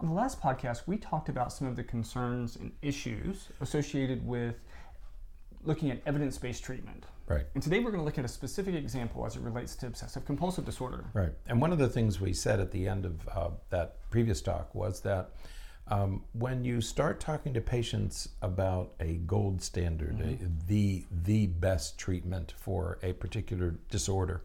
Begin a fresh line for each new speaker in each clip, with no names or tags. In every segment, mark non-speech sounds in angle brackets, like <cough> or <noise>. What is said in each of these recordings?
on the last podcast, we talked about some of the concerns and issues associated with looking at evidence based treatment.
Right.
And today we're going to look at a specific example as it relates to obsessive compulsive disorder.
Right. And one of the things we said at the end of uh, that previous talk was that um, when you start talking to patients about a gold standard, mm-hmm. a, the the best treatment for a particular disorder,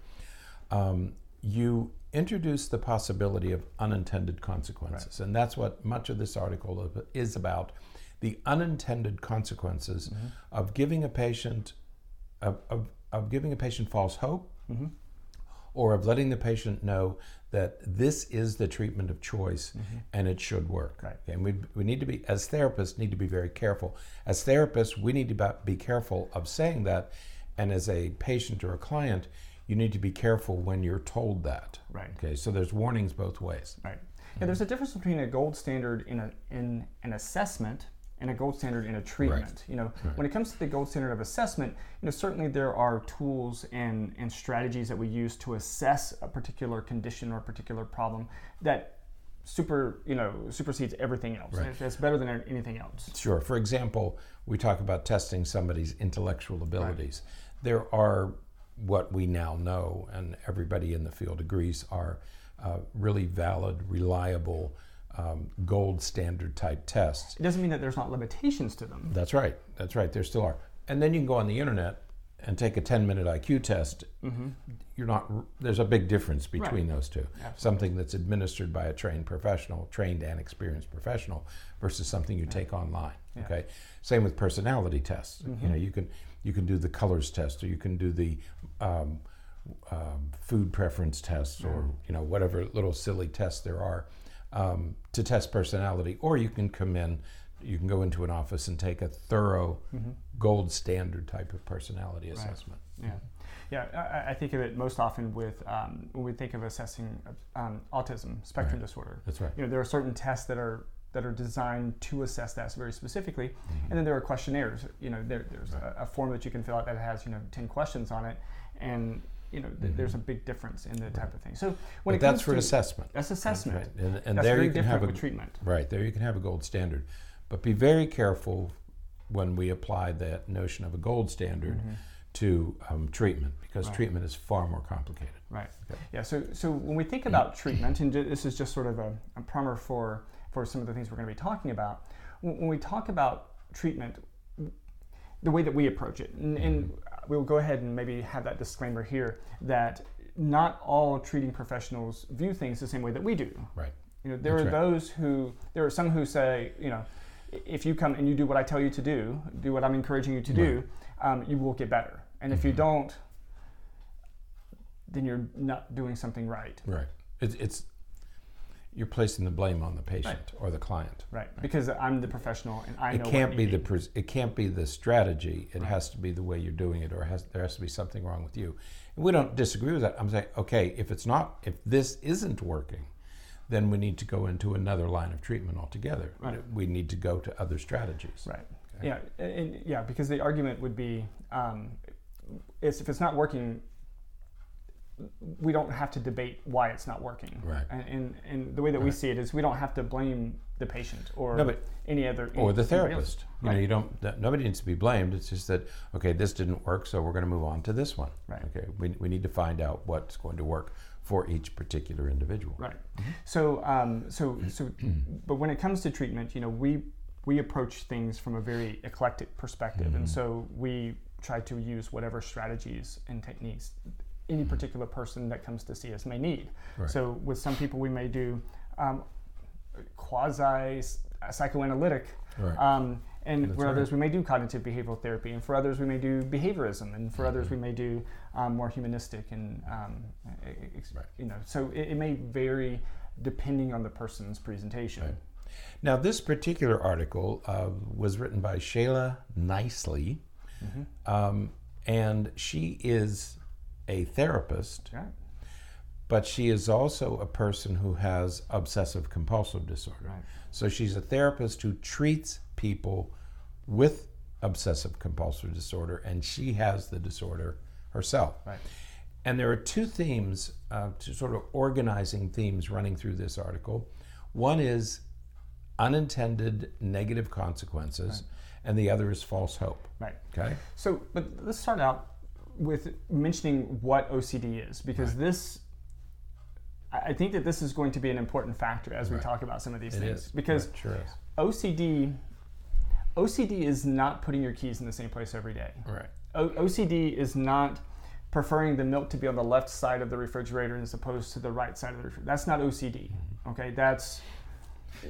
um, you introduce the possibility of unintended consequences, right. and that's what much of this article is about: the unintended consequences mm-hmm. of giving a patient of, of, of giving a patient false hope. Mm-hmm or of letting the patient know that this is the treatment of choice mm-hmm. and it should work.
Right.
And we, we need to be, as therapists, need to be very careful. As therapists, we need to be careful of saying that. And as a patient or a client, you need to be careful when you're told that.
Right.
Okay. So there's warnings both ways.
Right. Yeah, there's a difference between a gold standard in a in an assessment and a gold standard in a treatment. Right. You know, right. when it comes to the gold standard of assessment, you know, certainly there are tools and, and strategies that we use to assess a particular condition or a particular problem that super, you know, supersedes everything else. Right. It's better than anything else.
Sure. For example, we talk about testing somebody's intellectual abilities. There are what we now know, and everybody in the field agrees, are uh, really valid, reliable um, gold standard type tests.
It doesn't mean that there's not limitations to them.
That's right. That's right. There still are. And then you can go on the internet and take a 10 minute IQ test. Mm-hmm. You're not. There's a big difference between right. those two.
Absolutely.
Something that's administered by a trained professional, trained and experienced professional, versus something you take online.
Yeah.
Okay. Same with personality tests. Mm-hmm. You know, you can you can do the colors test, or you can do the um, um, food preference tests, or you know whatever little silly tests there are um, to test personality, or you can come in, you can go into an office and take a thorough, mm-hmm. gold standard type of personality right. assessment.
Yeah. Yeah, I, I, think of it most often with um, when we think of assessing um, autism spectrum
right.
disorder.
That's right.
You know, there are certain tests that are that are designed to assess that very specifically, mm-hmm. and then there are questionnaires. You know, there, there's right. a, a, form that you can fill out that has you know ten questions on it, and you know, th- mm-hmm. there's a big difference in the type of thing. So
when but it that's for
to,
assessment.
That's assessment.
That's right. And, and
that's
there
you
can have
a treatment.
Right there, you can have a gold standard, but be very careful when we apply that notion of a gold standard mm-hmm. to um, treatment because right. treatment is far more complicated.
Right. Okay. Yeah. So so when we think about treatment, and this is just sort of a, a primer for for some of the things we're going to be talking about. When we talk about treatment, the way that we approach it, and, and we'll go ahead and maybe have that disclaimer here that not all treating professionals view things the same way that we do.
Right.
You know, there That's are right. those who there are some who say, you know, if you come and you do what I tell you to do, do what I'm encouraging you to right. do, um, you will get better. And mm-hmm. if you mm-hmm. don't, then you're not doing something right.
Right. It's, it's you're placing the blame on the patient
right.
or the client.
Right. right. Because I'm the professional and I
it
know.
It can't be the pres- it can't be the strategy. It has to be the way you're doing it, or has, there has to be something wrong with you. And we don't disagree with that. I'm saying, okay, if it's not, if this isn't working, then we need to go into another line of treatment altogether.
Right.
We need to go to other strategies.
Right. Okay. Yeah. And, yeah. Because the argument would be, um, if it's not working we don't have to debate why it's not working.
Right.
And and, and the way that right. we see it is we don't have to blame the patient or
no,
any other
or the therapist. You right. know, you don't. Nobody needs to be blamed. It's just that okay, this didn't work, so we're going to move on to this one.
Right.
Okay. We we need to find out what's going to work for each particular individual.
Right. Mm-hmm. So um so so but when it comes to treatment, you know, we we approach things from a very eclectic perspective, mm-hmm. and so we try to use whatever strategies and techniques any particular person that comes to see us may need.
Right.
So with some people we may do um, quasi psychoanalytic.
Right.
Um, and That's for others, right. we may do cognitive behavioral therapy, and for others, we may do behaviorism, and for mm-hmm. others, we may do um, more humanistic, and um, ex-
right.
you know, so it, it, may vary depending on the person's presentation.
Right. Now, this particular article uh, was written by Shala Nicely, mm-hmm. um, and she is a therapist, but she is also a person who has obsessive compulsive disorder.
Right.
So she's a therapist who treats people with obsessive compulsive disorder, and she has the disorder herself.
Right.
And there are two themes, uh, two sort of organizing themes running through this article. One is unintended negative consequences, right. and the other is false hope.
Right.
Okay.
So, but let's start out with mentioning what OCD is, because this, I think that this is going to be an important factor as we right. talk about some of these
it
things,
is.
because
sure
OCD, OCD is not putting your keys in the same place every day.
Right.
O- OCD is not preferring the milk to be on the left side of the refrigerator as opposed to the right side of the refrigerator. That's not OCD. Mm-hmm. Okay, that's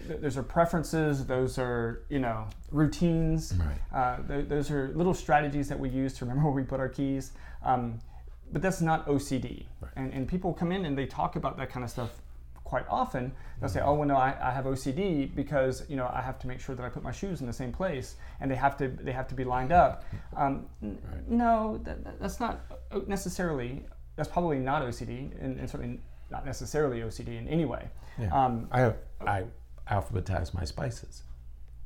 those are preferences. Those are you know routines.
Right.
Uh, th- those are little strategies that we use to remember <laughs> where we put our keys. Um, but that's not OCD. And, and people come in and they talk about that kind of stuff quite often. They'll say, "Oh, well, no, I, I, have OCD because you know I have to make sure that I put my shoes in the same place, and they have to they have to be lined up." Um, right. No, that, that's not necessarily. That's probably not OCD, and, and certainly not necessarily OCD in any way.
Yeah. Um, I have, I alphabetize my spices.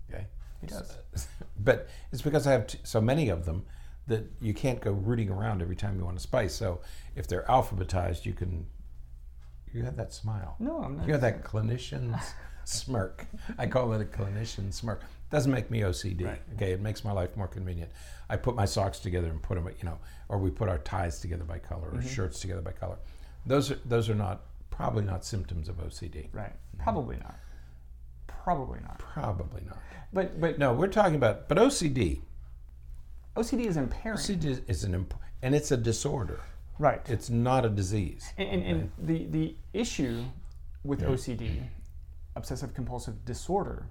Okay.
He does. <laughs>
but it's because I have t- so many of them that you can't go rooting around every time you want a spice. So if they're alphabetized, you can. You have that smile.
No, I'm not.
You have that clinician's <laughs> smirk. I call it a clinician smirk. Doesn't make me OCD. Right. Okay, it makes my life more convenient. I put my socks together and put them, you know, or we put our ties together by color or mm-hmm. shirts together by color. Those are those are not probably not symptoms of OCD.
Right. Probably not. Probably not.
Probably not.
But but
no, we're talking about but OCD.
OCD is impairing.
OCD is an imp- and it's a disorder.
Right.
It's not a disease.
And, and, and the the issue with yeah. OCD, obsessive compulsive disorder,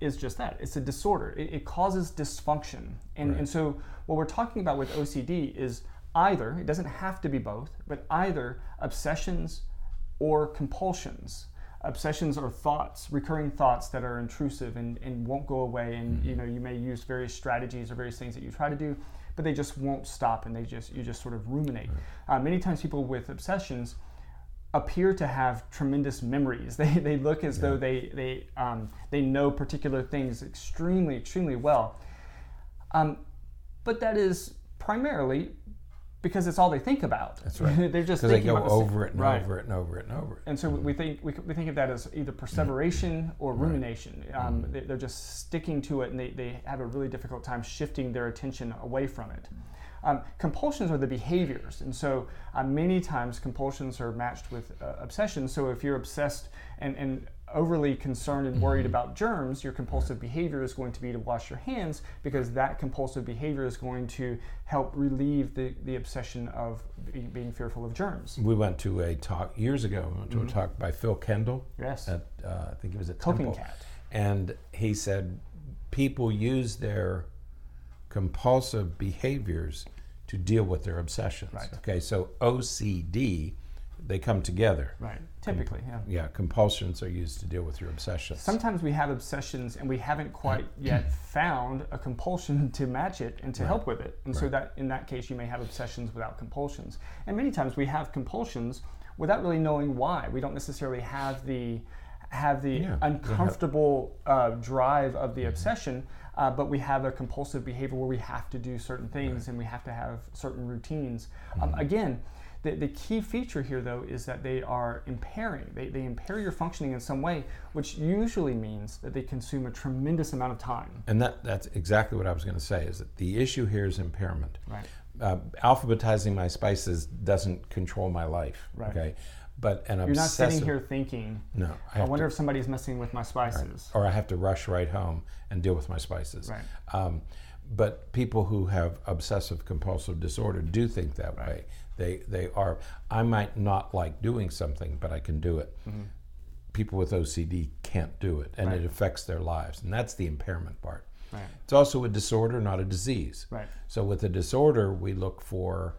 is just that. It's a disorder. It, it causes dysfunction. And right. and so what we're talking about with OCD is either it doesn't have to be both, but either obsessions or compulsions obsessions are thoughts recurring thoughts that are intrusive and, and won't go away and mm-hmm. you know you may use various strategies or various things that you try to do but they just won't stop and they just you just sort of ruminate right. uh, many times people with obsessions appear to have tremendous memories <laughs> they, they look as yeah. though they they um, they know particular things extremely extremely well um, but that is primarily because it's all they think about.
That's right. <laughs>
They're just
because they go over it and right. over it and over it and over it.
And so
mm-hmm.
we think we, we think of that as either perseveration or rumination. Right. Um, mm-hmm. they, are just sticking to it, and they, they have a really difficult time shifting their attention away from it. Um, compulsions are the behaviors, and so uh, many times compulsions are matched with uh, obsessions. So if you're obsessed and, and overly concerned and worried mm-hmm. about germs, your compulsive behavior is going to be to wash your hands because that compulsive behavior is going to help relieve the, the obsession of being fearful of germs.
We went to a talk years ago. We went to mm-hmm. a talk by Phil Kendall.
Yes.
At, uh, I think it was at
Coping
Temple.
Cat.
And he said people use their compulsive behaviors to deal with their obsessions.
Right.
Okay, so OCD they come together.
Right. Typically, yeah.
Yeah, compulsions are used to deal with your obsessions.
Sometimes we have obsessions and we haven't quite <clears throat> yet found a compulsion <laughs> to match it and to right. help with it. And right. so that in that case you may have obsessions without compulsions. And many times we have compulsions without really knowing why. We don't necessarily have the have the yeah. uncomfortable uh, drive of the mm-hmm. obsession, uh, but we have a compulsive behavior where we have to do certain things right. and we have to have certain routines. Um, mm-hmm. again, the, the key feature here, though, is that they are impairing. They, they impair your functioning in some way, which usually means that they consume a tremendous amount of time.
And that, that's exactly what I was going to say, is that the issue here is impairment.
Right.
Uh, alphabetizing my spices doesn't control my life.
Right.
Okay. But an
You're
obsessive,
not sitting here thinking,
no,
I, I wonder to, if somebody's messing with my spices.
Right. Or I have to rush right home and deal with my spices.
Right.
Um, but people who have obsessive compulsive disorder do think that right. way. They they are. I might not like doing something, but I can do it. Mm-hmm. People with OCD can't do it, and right. it affects their lives, and that's the impairment part.
Right.
It's also a disorder, not a disease.
Right.
So with a disorder, we look for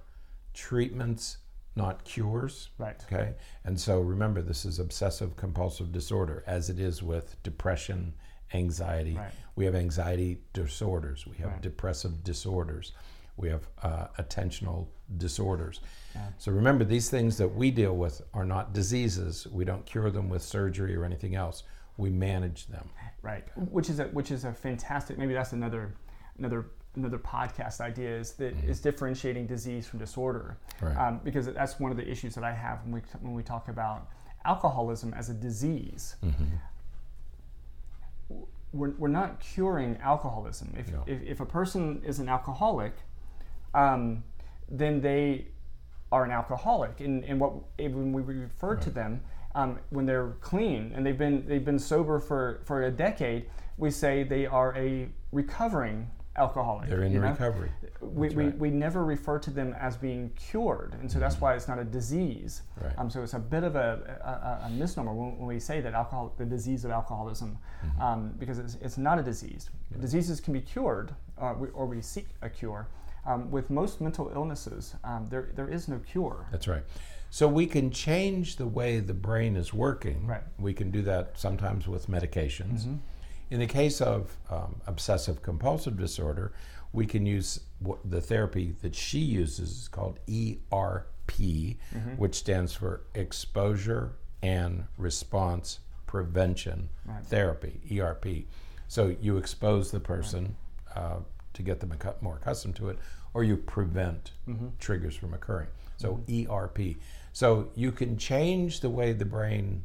treatments, not cures.
Right.
Okay. And so remember, this is obsessive compulsive disorder, as it is with depression, anxiety.
Right.
We have anxiety disorders. We have
right.
depressive disorders we have uh, attentional disorders.
Yeah.
So remember, these things that we deal with are not diseases. We don't cure them with surgery or anything else. We manage them.
Right, which is a which is a fantastic. Maybe that's another another another podcast idea is that mm-hmm. is differentiating disease from disorder.
Right.
Um, because that's one of the issues that I have when we when we talk about alcoholism as a disease.
Mm-hmm
we're, we're not curing alcoholism. If,
No.
if, if a person is an alcoholic, um, then they are an alcoholic. And, and what when we refer to them um, when they're clean and they've been they've been sober for, for a decade, we say they are a recovering alcoholic.
They're in recovery.
we, we,
right.
we never refer to them as being cured, and so that's why it's not a disease.
Right.
Um, so it's a bit of a, a, a misnomer when, when we say that alcohol, the disease of alcoholism,
Mm-hmm.
um, because it's, it's not a disease. Diseases can be cured, uh, we, or we seek a cure. Um, with most mental illnesses, um, there, there is no cure.
That's right. So we can change the way the brain is working.
Right.
We can do that sometimes with medications.
Mm-hmm.
In the case of um, obsessive compulsive disorder, we can use the therapy that she uses is called ERP,
Mm-hmm.
which stands for Exposure and Response Prevention
Right.
Therapy, ERP. So you expose the person uh, to get them more accustomed to it, or you prevent
Mm-hmm.
triggers from occurring. So ERP. So you can change the way the brain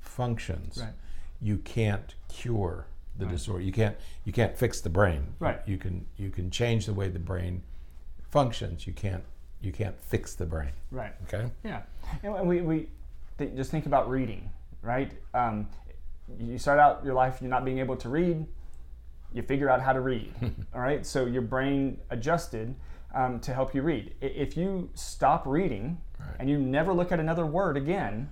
functions.
Right.
You can't cure the disorder. You can't you can't fix the brain.
Right.
You can you can change the way the brain functions. You can't you can't fix the brain.
Right.
Okay.
Yeah, and and we, we th- just think about reading, right? Um, you start out your life, you're not being able to read, you figure out how to read, <laughs> all right? So your brain adjusted um, to help you read. If you stop reading
Right.
and you never look at another word again,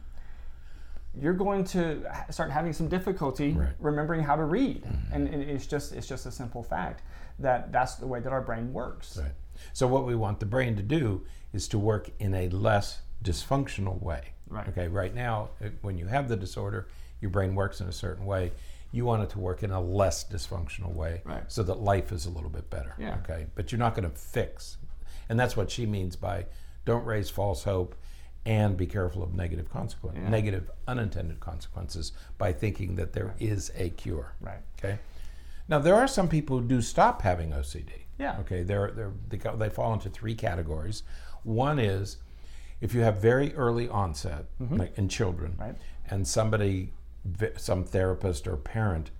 you're going to start having some difficulty
Right.
remembering how to read, and, and it's just it's just a simple fact that that's the way that our brain works.
Right. So what we want the brain to do is to work in a less dysfunctional way.
Right.
Okay. Right now, uh, when you have the disorder, your brain works in a certain way. You want it to work in a less dysfunctional way,
Right.
so that life is a little bit better.
Yeah.
Okay. But you're not going to fix, and that's what she means by don't raise false hope, and be careful of negative consequences,
Yeah.
negative unintended consequences by thinking that there is a cure.
Right.
Okay. Now there are some people who do stop having OCD.
Yeah.
Okay. They're, they're, they go- they fall into three categories. One is if you have very early onset, like in children,
Mm-hmm. Right.
and somebody, some therapist or parent,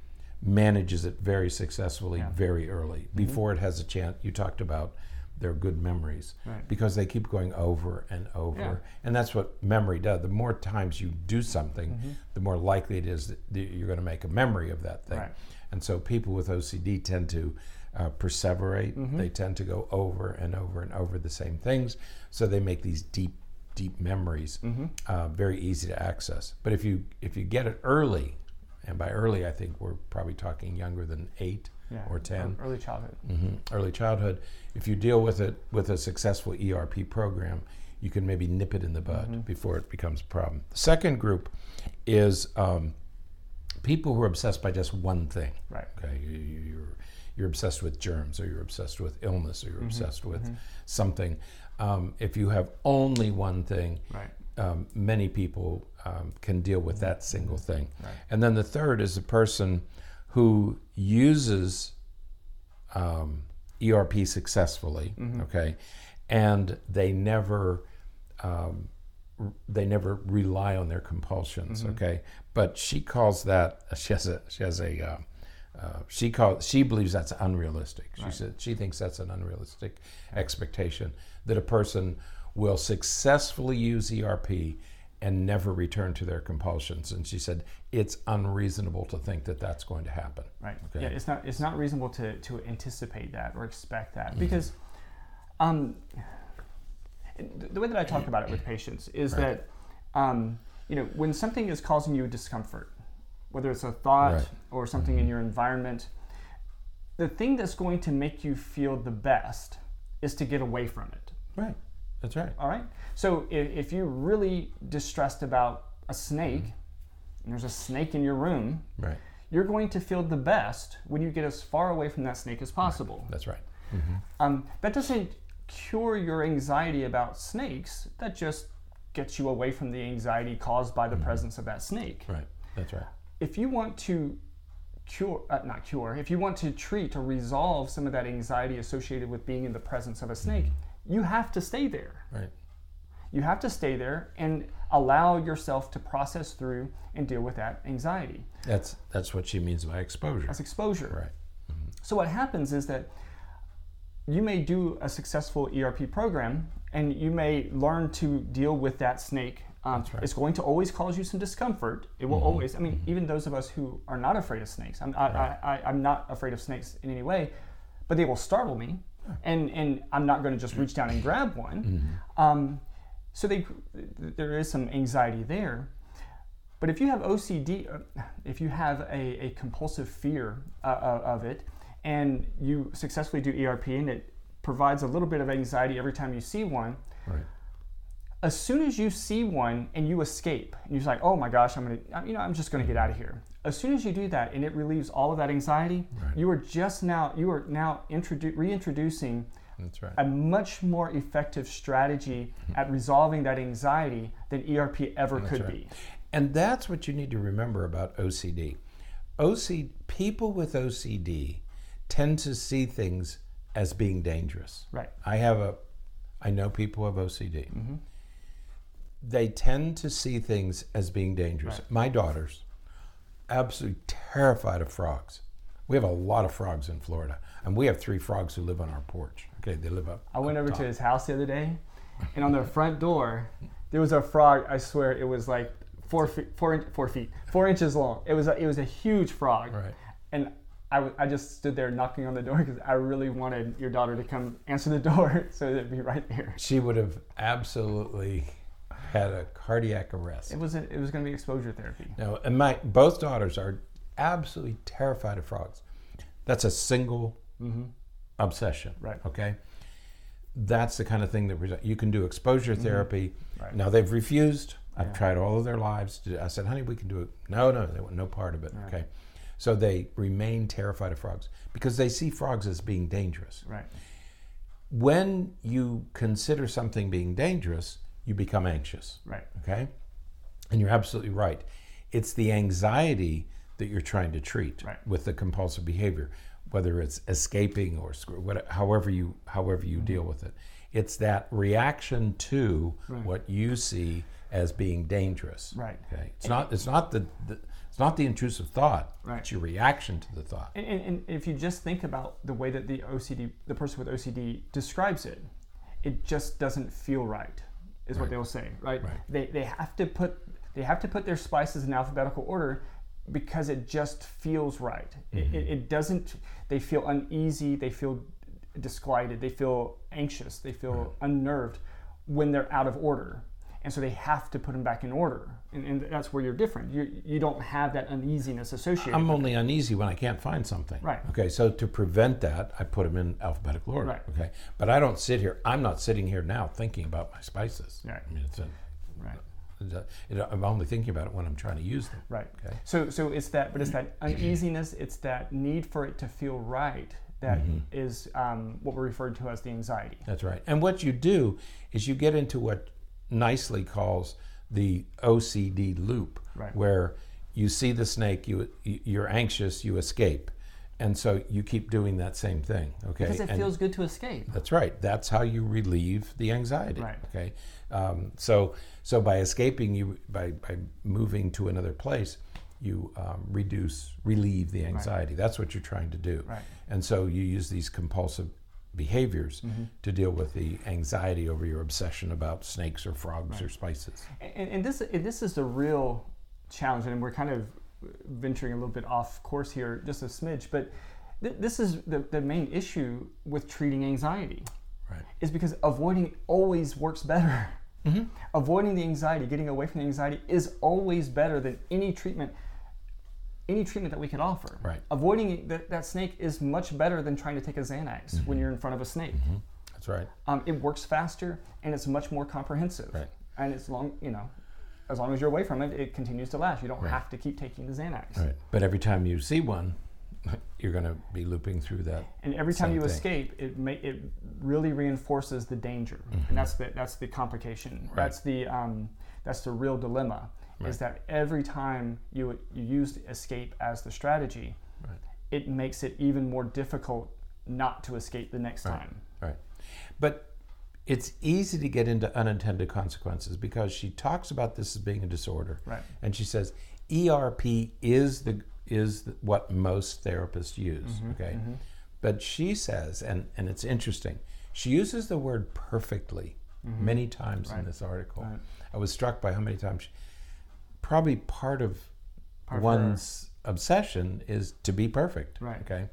manages it very successfully very early
Mm-hmm.
before it has a chance. You talked about their good memories
Right.
because they keep going over and over,
Yeah.
and that's what memory does. The more times you do something,
Mm-hmm.
the more likely it is that you're going to make a memory of that thing.
Right.
And so people with OCD tend to uh, perseverate.
Mm-hmm.
They tend to go over and over and over the same things. So they make these deep, deep memories
Mm-hmm.
uh, very easy to access. But if you if you get it early, and by early I think we're probably talking younger than eight
Yeah.
or ten,
Early childhood.
hmm early childhood. If you deal with it with a successful ERP program, you can maybe nip it in the bud before it becomes a problem. The second group is um, people who are obsessed by just one thing.
Right.
Okay, you, you- you're you're obsessed with germs, or you're obsessed with illness, or you're obsessed with something. Um, if you have only one thing,
Right.
um, many people um, can deal with that single thing.
Right.
And then the third is a person who uses um, ERP successfully, okay, and they never um, they never rely on their compulsions, okay. But she calls that she has a she has a uh, uh, she calls she believes that's unrealistic. She said she thinks that's an unrealistic expectation that a person will successfully use ERP and never return to their compulsions. And she said it's unreasonable to think that that's going to happen.
Right.
Okay.
Yeah, it's not it's not reasonable to, to anticipate that or expect that
Mm-hmm.
because um, the way that I talk about it with patients is that um, you know when something is causing you discomfort, whether it's a thought
Right. Mm-hmm.
or something in your environment, the thing that's going to make you feel the best is to get away from it.
Right. That's right.
All right. So if, if you're really distressed about a snake, and there's a snake in your room,
Right.
you're going to feel the best when you get as far away from that snake as possible.
That's right.
Um, that doesn't cure your anxiety about snakes. That just gets you away from the anxiety caused by the presence of that snake.
Right. That's right.
If you want to cure, uh, not cure, if you want to treat or resolve some of that anxiety associated with being in the presence of a snake, you have to stay there.
Right.
You have to stay there and allow yourself to process through and deal with that anxiety.
That's that's what she means by exposure.
That's exposure.
Right.
So what happens is that you may do a successful ERP program and you may learn to deal with that snake. Um,
right.
It's going to always cause you some discomfort. It will always. I mean, even those of us who are not afraid of snakes, I'm, I, I, I, I'm not afraid of snakes in any way, but they will startle me, and and I'm not going to just reach down and grab one. Um, so they, there is some anxiety there. But if you have OCD, uh, if you have a, a compulsive fear uh, uh, of it, and you successfully do ERP and it provides a little bit of anxiety every time you see one,
Right.
As soon as you see one and you escape, and you're like, oh my gosh, I'm gonna, you know, I'm just gonna get out of here. As soon as you do that and it relieves all of that anxiety,
Right.
you are just now, you are now introdu- reintroducing
That's right.
a much more effective strategy mm-hmm. at resolving that anxiety than ERP ever could
right.
be.
And that's what you need to remember about OCD. OC people with OCD tend to see things as being dangerous.
Right.
I have a I know people who have OCD. Mm-hmm. They tend to see things as being dangerous.
Right.
My daughters absolutely terrified of frogs. We have a lot of frogs in Florida, and we have three frogs who live on our porch. Okay, they live up.
I went
up
over
top.
to his house the other day, and on the front door, there was a frog. I swear it was like four feet, four, four feet, four inches long. It was a, it was a huge frog,
Right.
and I, w- I just stood there knocking on the door because I really wanted your daughter to come answer the door <laughs> so that it'd be right there.
She would have absolutely had a cardiac arrest.
It was a, it was going to be exposure therapy.
No, and my both daughters are absolutely terrified of frogs. That's a single obsession.
Mm-hmm. Right.
Okay. That's the kind of thing that you can do exposure therapy.
Mm-hmm. Right.
Now they've refused. I've tried all of their lives. To, I said, "Honey, we can do it." No, no, they want no part of it. Okay. So they remain terrified of frogs because they see frogs as being dangerous.
Right.
When you consider something being dangerous, you become anxious.
Right.
Okay? And you're absolutely right. It's the anxiety that you're trying to treat
Right.
with the compulsive behavior, whether it's escaping or sc- what, however you however you deal with it. It's that reaction to
Mm-hmm. Right.
what you see as being dangerous.
Right.
Okay. It's not it's not the, the it's not the intrusive thought.
Right.
It's your reaction to the thought.
And, and, and if you just think about the way that the OCD, the person with OCD describes it, it just doesn't feel right, is what they'll say, right?
Right.
They, they have to put they have to put their spices in alphabetical order because it just feels right. It, it, mm-hmm. it doesn't. They feel uneasy. They feel disquieted. They feel anxious. They feel unnerved when they're out of order. And so they have to put them back in order, and, and that's where you're different. You you don't have that uneasiness associated.
I'm only uneasy when I can't find something.
Right.
Okay. So to prevent that, I put them in alphabetical order.
Right.
Okay. But I don't sit here. I'm not sitting here now thinking about my spices.
Right.
I mean, it's a,
Right.
it- I'm only thinking about it when I'm trying to use them.
Right.
Okay.
So so it's that, but it's that <clears throat> uneasiness. It's that need for it to feel right. That is um, what we're referred to as the anxiety.
That's right. And what you do is you get into what Nicely calls the OCD loop,
Right.
where you see the snake, you you- you're anxious, you escape, and so you keep doing that same thing. Okay.
Because it
And-
feels good to escape.
That's right. That's how you relieve the anxiety.
Right.
Okay. Um, so so by escaping, you by by moving to another place, you um, reduce relieve the anxiety. That's what you're trying to do.
Right.
And so you use these compulsive behaviors
Mm-hmm.
to deal with the anxiety over your obsession about snakes or frogs or spices.
And, and this and this is the real challenge, and we're kind of venturing a little bit off course here, just a smidge. But th- this is the, the main issue with treating anxiety.
Right.
is because avoiding always works better. <laughs> Avoiding the anxiety, getting away from the anxiety is always better than any treatment any treatment that we could offer.
Right.
Avoiding that, that snake is much better than trying to take a Xanax when you're in front of a snake.
That's right.
Um, it works faster and it's much more comprehensive.
Right.
And it's long, you know, as long as you're away from it, it continues to last. You don't have to keep taking the Xanax.
Right. But every time you see one, <laughs> you're going to be looping through that.
And every time you
thing.
escape, it may, it really reinforces the danger, and that's the that's the complication. Right. That's the um, that's the real dilemma. Is that every time you you use escape as the strategy,
Right.
it makes it even more difficult not to escape the next time.
Right. But it's easy to get into unintended consequences because she talks about this as being a disorder,
Right.
and she says ERP is the is the, what most therapists use.
Mm-hmm,
okay, but she says, and and it's interesting, she uses the word perfectly many times in
Mm-hmm.
This article.
Right.
I was struck by how many times. She, probably part of
Part of
one's obsession is to be perfect.
Right.
Okay.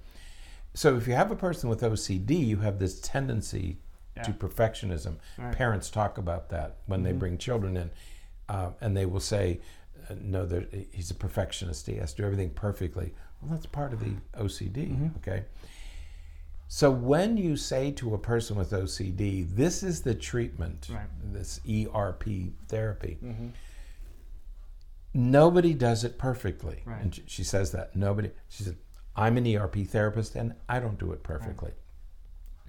So if you have a person with OCD, you have this tendency to perfectionism.
Right.
Parents talk about that when they bring children in, uh, and they will say, uh, "No, he's a perfectionist. He has to do everything perfectly." Well, that's part of the OCD. Okay. So when you say to a person with OCD, "This is the treatment,"
Right.
this ERP therapy.
Mm-hmm.
Nobody does it perfectly.
Right.
And she- says that. Nobody. She said, I'm an ERP therapist and I don't do it perfectly.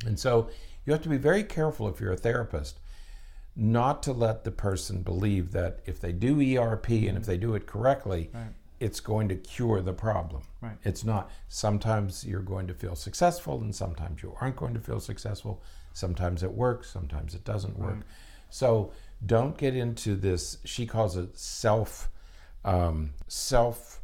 And so you have to be very careful if you're a therapist not to let the person believe that if they do ERP and if they do it correctly,
Right.
it's going to cure the problem.
Right.
It's not. Sometimes you're going to feel successful and sometimes you aren't going to feel successful. Sometimes it works, sometimes it doesn't work.
Right.
So don't get into this. She calls it self um, self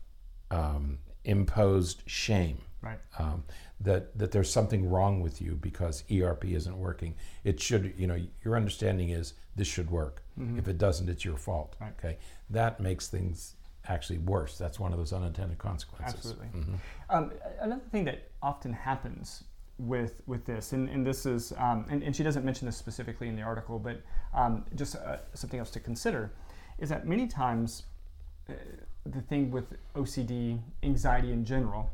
um, imposed shame.
Right.
Um, that that there's something wrong with you because ERP isn't working. It should, you know, your understanding is this should work. If it doesn't, it's your fault.
Mm-hmm. Right.
Okay, that makes things actually worse. That's one of those unintended consequences.
Absolutely.
Mhm.
Um, another thing that often happens with with this, and, and this is, um, and, and she doesn't mention this specifically in the article, but um, just uh, something else to consider, is that many times the thing with OCD, anxiety in general,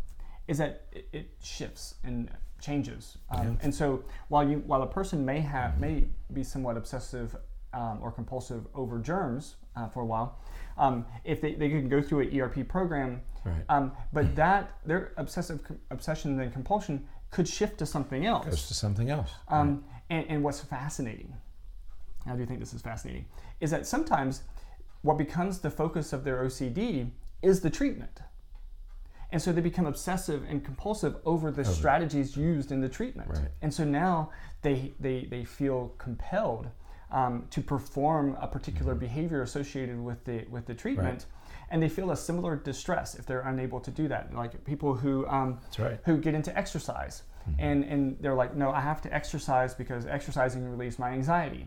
is that it, it shifts and changes. Um, And so while you while a person may have may be somewhat obsessive um, or compulsive over germs uh, for a while, um, if they, they can go through an ERP program,
Right.
um, but that their obsessive obsession and compulsion could shift to something else.
Goes to something else.
Um, and, and what's fascinating, I do you think this is fascinating, is that sometimes what becomes the focus of their OCD is the treatment. And so they become obsessive and compulsive over the strategies used in the treatment.
Right.
And so now they, they, they feel compelled um, to perform a particular
Mm-hmm.
behavior associated with the, with the treatment. And they feel a similar distress if they're unable to do that. Like people who um,
right.
who get into exercise and and they're like no i have to exercise because exercising relieves my anxiety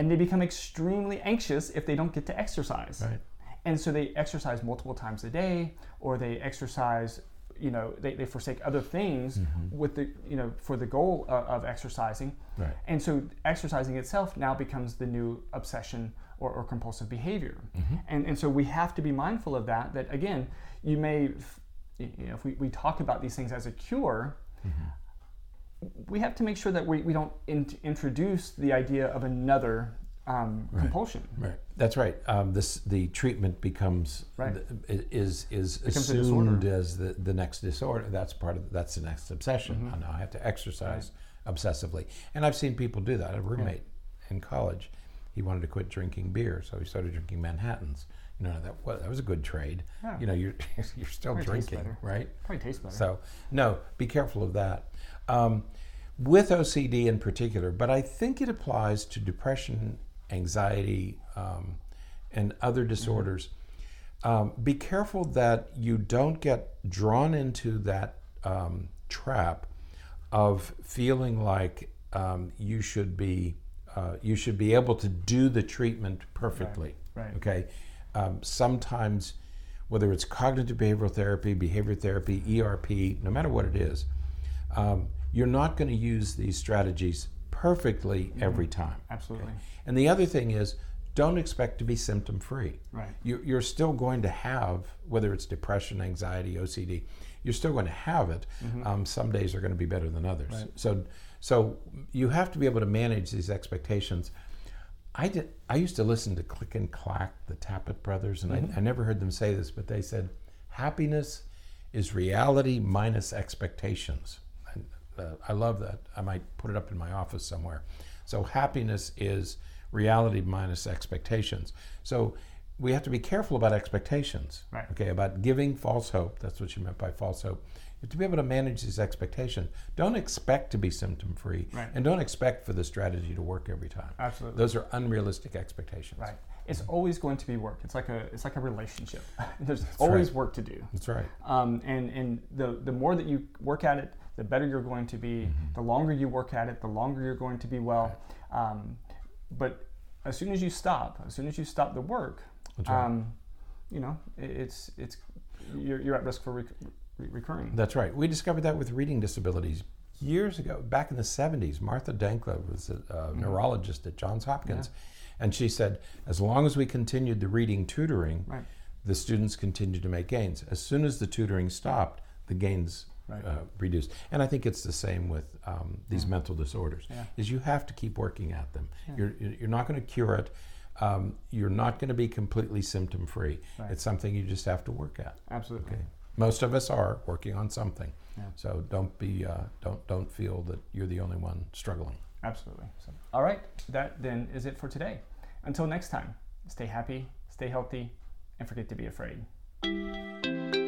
and they become extremely anxious if they don't get to exercise
Right.
and so they exercise multiple times a day or they exercise you know they, they forsake other things mm-hmm. with the you know for the goal of, of exercising
Right.
and so exercising itself now becomes the new obsession or, or compulsive behavior. Mm-hmm. And, and so we have to be mindful of that, that again, you may, you know, if we, we talk about these things as a cure, mm-hmm. We have to make sure that we, we don't in, introduce the idea of another um, compulsion.
Right. That's right. Um, this the treatment becomes
Right.
th- is is
Becomes
assumed as the, the next disorder. That's part of that's the next obsession.
Mm-hmm.
I now have to exercise obsessively, and I've seen people do that. A roommate in college, he wanted to quit drinking beer, so he started drinking Manhattan's. Know that well, that was a good trade.
Yeah.
You know you're <laughs> you're still
Probably
drinking, right?
Probably tastes better.
So, no, be careful of that. Um, with OCD in particular, but I think it applies to depression, anxiety, um, and other disorders. Um, be careful that you don't get drawn into that um, trap of feeling like um, you should be uh, you should be able to do the treatment perfectly.
right.
Okay. Um, sometimes, whether it's cognitive behavioral therapy, behavior therapy, ERP, no matter what it is, um, you're not going to use these strategies perfectly every time.
Absolutely.
And the other thing is, don't expect to be symptom free.
Right.
You, you're still going to have, whether it's depression, anxiety, OCD, you're still going to have it. Um, some days are going to be better than others.
Right.
So, so you have to be able to manage these expectations. I did. I used to listen to Click and Clack, the Tappet brothers, and I, I never heard them say this, but they said, "Happiness is reality minus expectations." And, uh, I love that. I might put it up in my office somewhere. So happiness is reality minus expectations. So we have to be careful about expectations.
Right.
Okay, about giving false hope. That's what you meant by false hope. To be able to manage these expectations. Don't expect to be symptom free,
Right.
and don't expect for the strategy to work every time.
Absolutely.
Those are unrealistic expectations.
Right. It's always going to be work. It's like a it's like a relationship. <laughs> There's always
right.
work to do.
That's right.
Um, and and the the more that you work at it, the better you're going to be.
Mm-hmm.
The longer you work at it, the longer you're going to be well. Um, but as soon as you stop, as soon as you stop the work,
That's right.
um, you know, it, it's it's you're, you're at risk for rec- re- recurring.
That's right. We discovered that with reading disabilities years ago, back in the 70s. Martha Denckla was a, a neurologist at Johns Hopkins, and she said, as long as we continued the reading tutoring,
Right.
the students continued to make gains. As soon as the tutoring stopped, the gains
Right.
uh, reduced. And I think it's the same with um, these mental disorders.
Yeah.
Is you have to keep working at them. You're you're not going to cure it. Um, you're not going to be completely symptom free.
Right.
It's something you just have to work at.
Absolutely.
Okay. Most of us are working on something.
Yeah.
So don't be uh, don't don't feel that you're the only one struggling.
Absolutely. So, all right. That then is it for today. Until next time, stay happy, stay healthy, and forget to be afraid.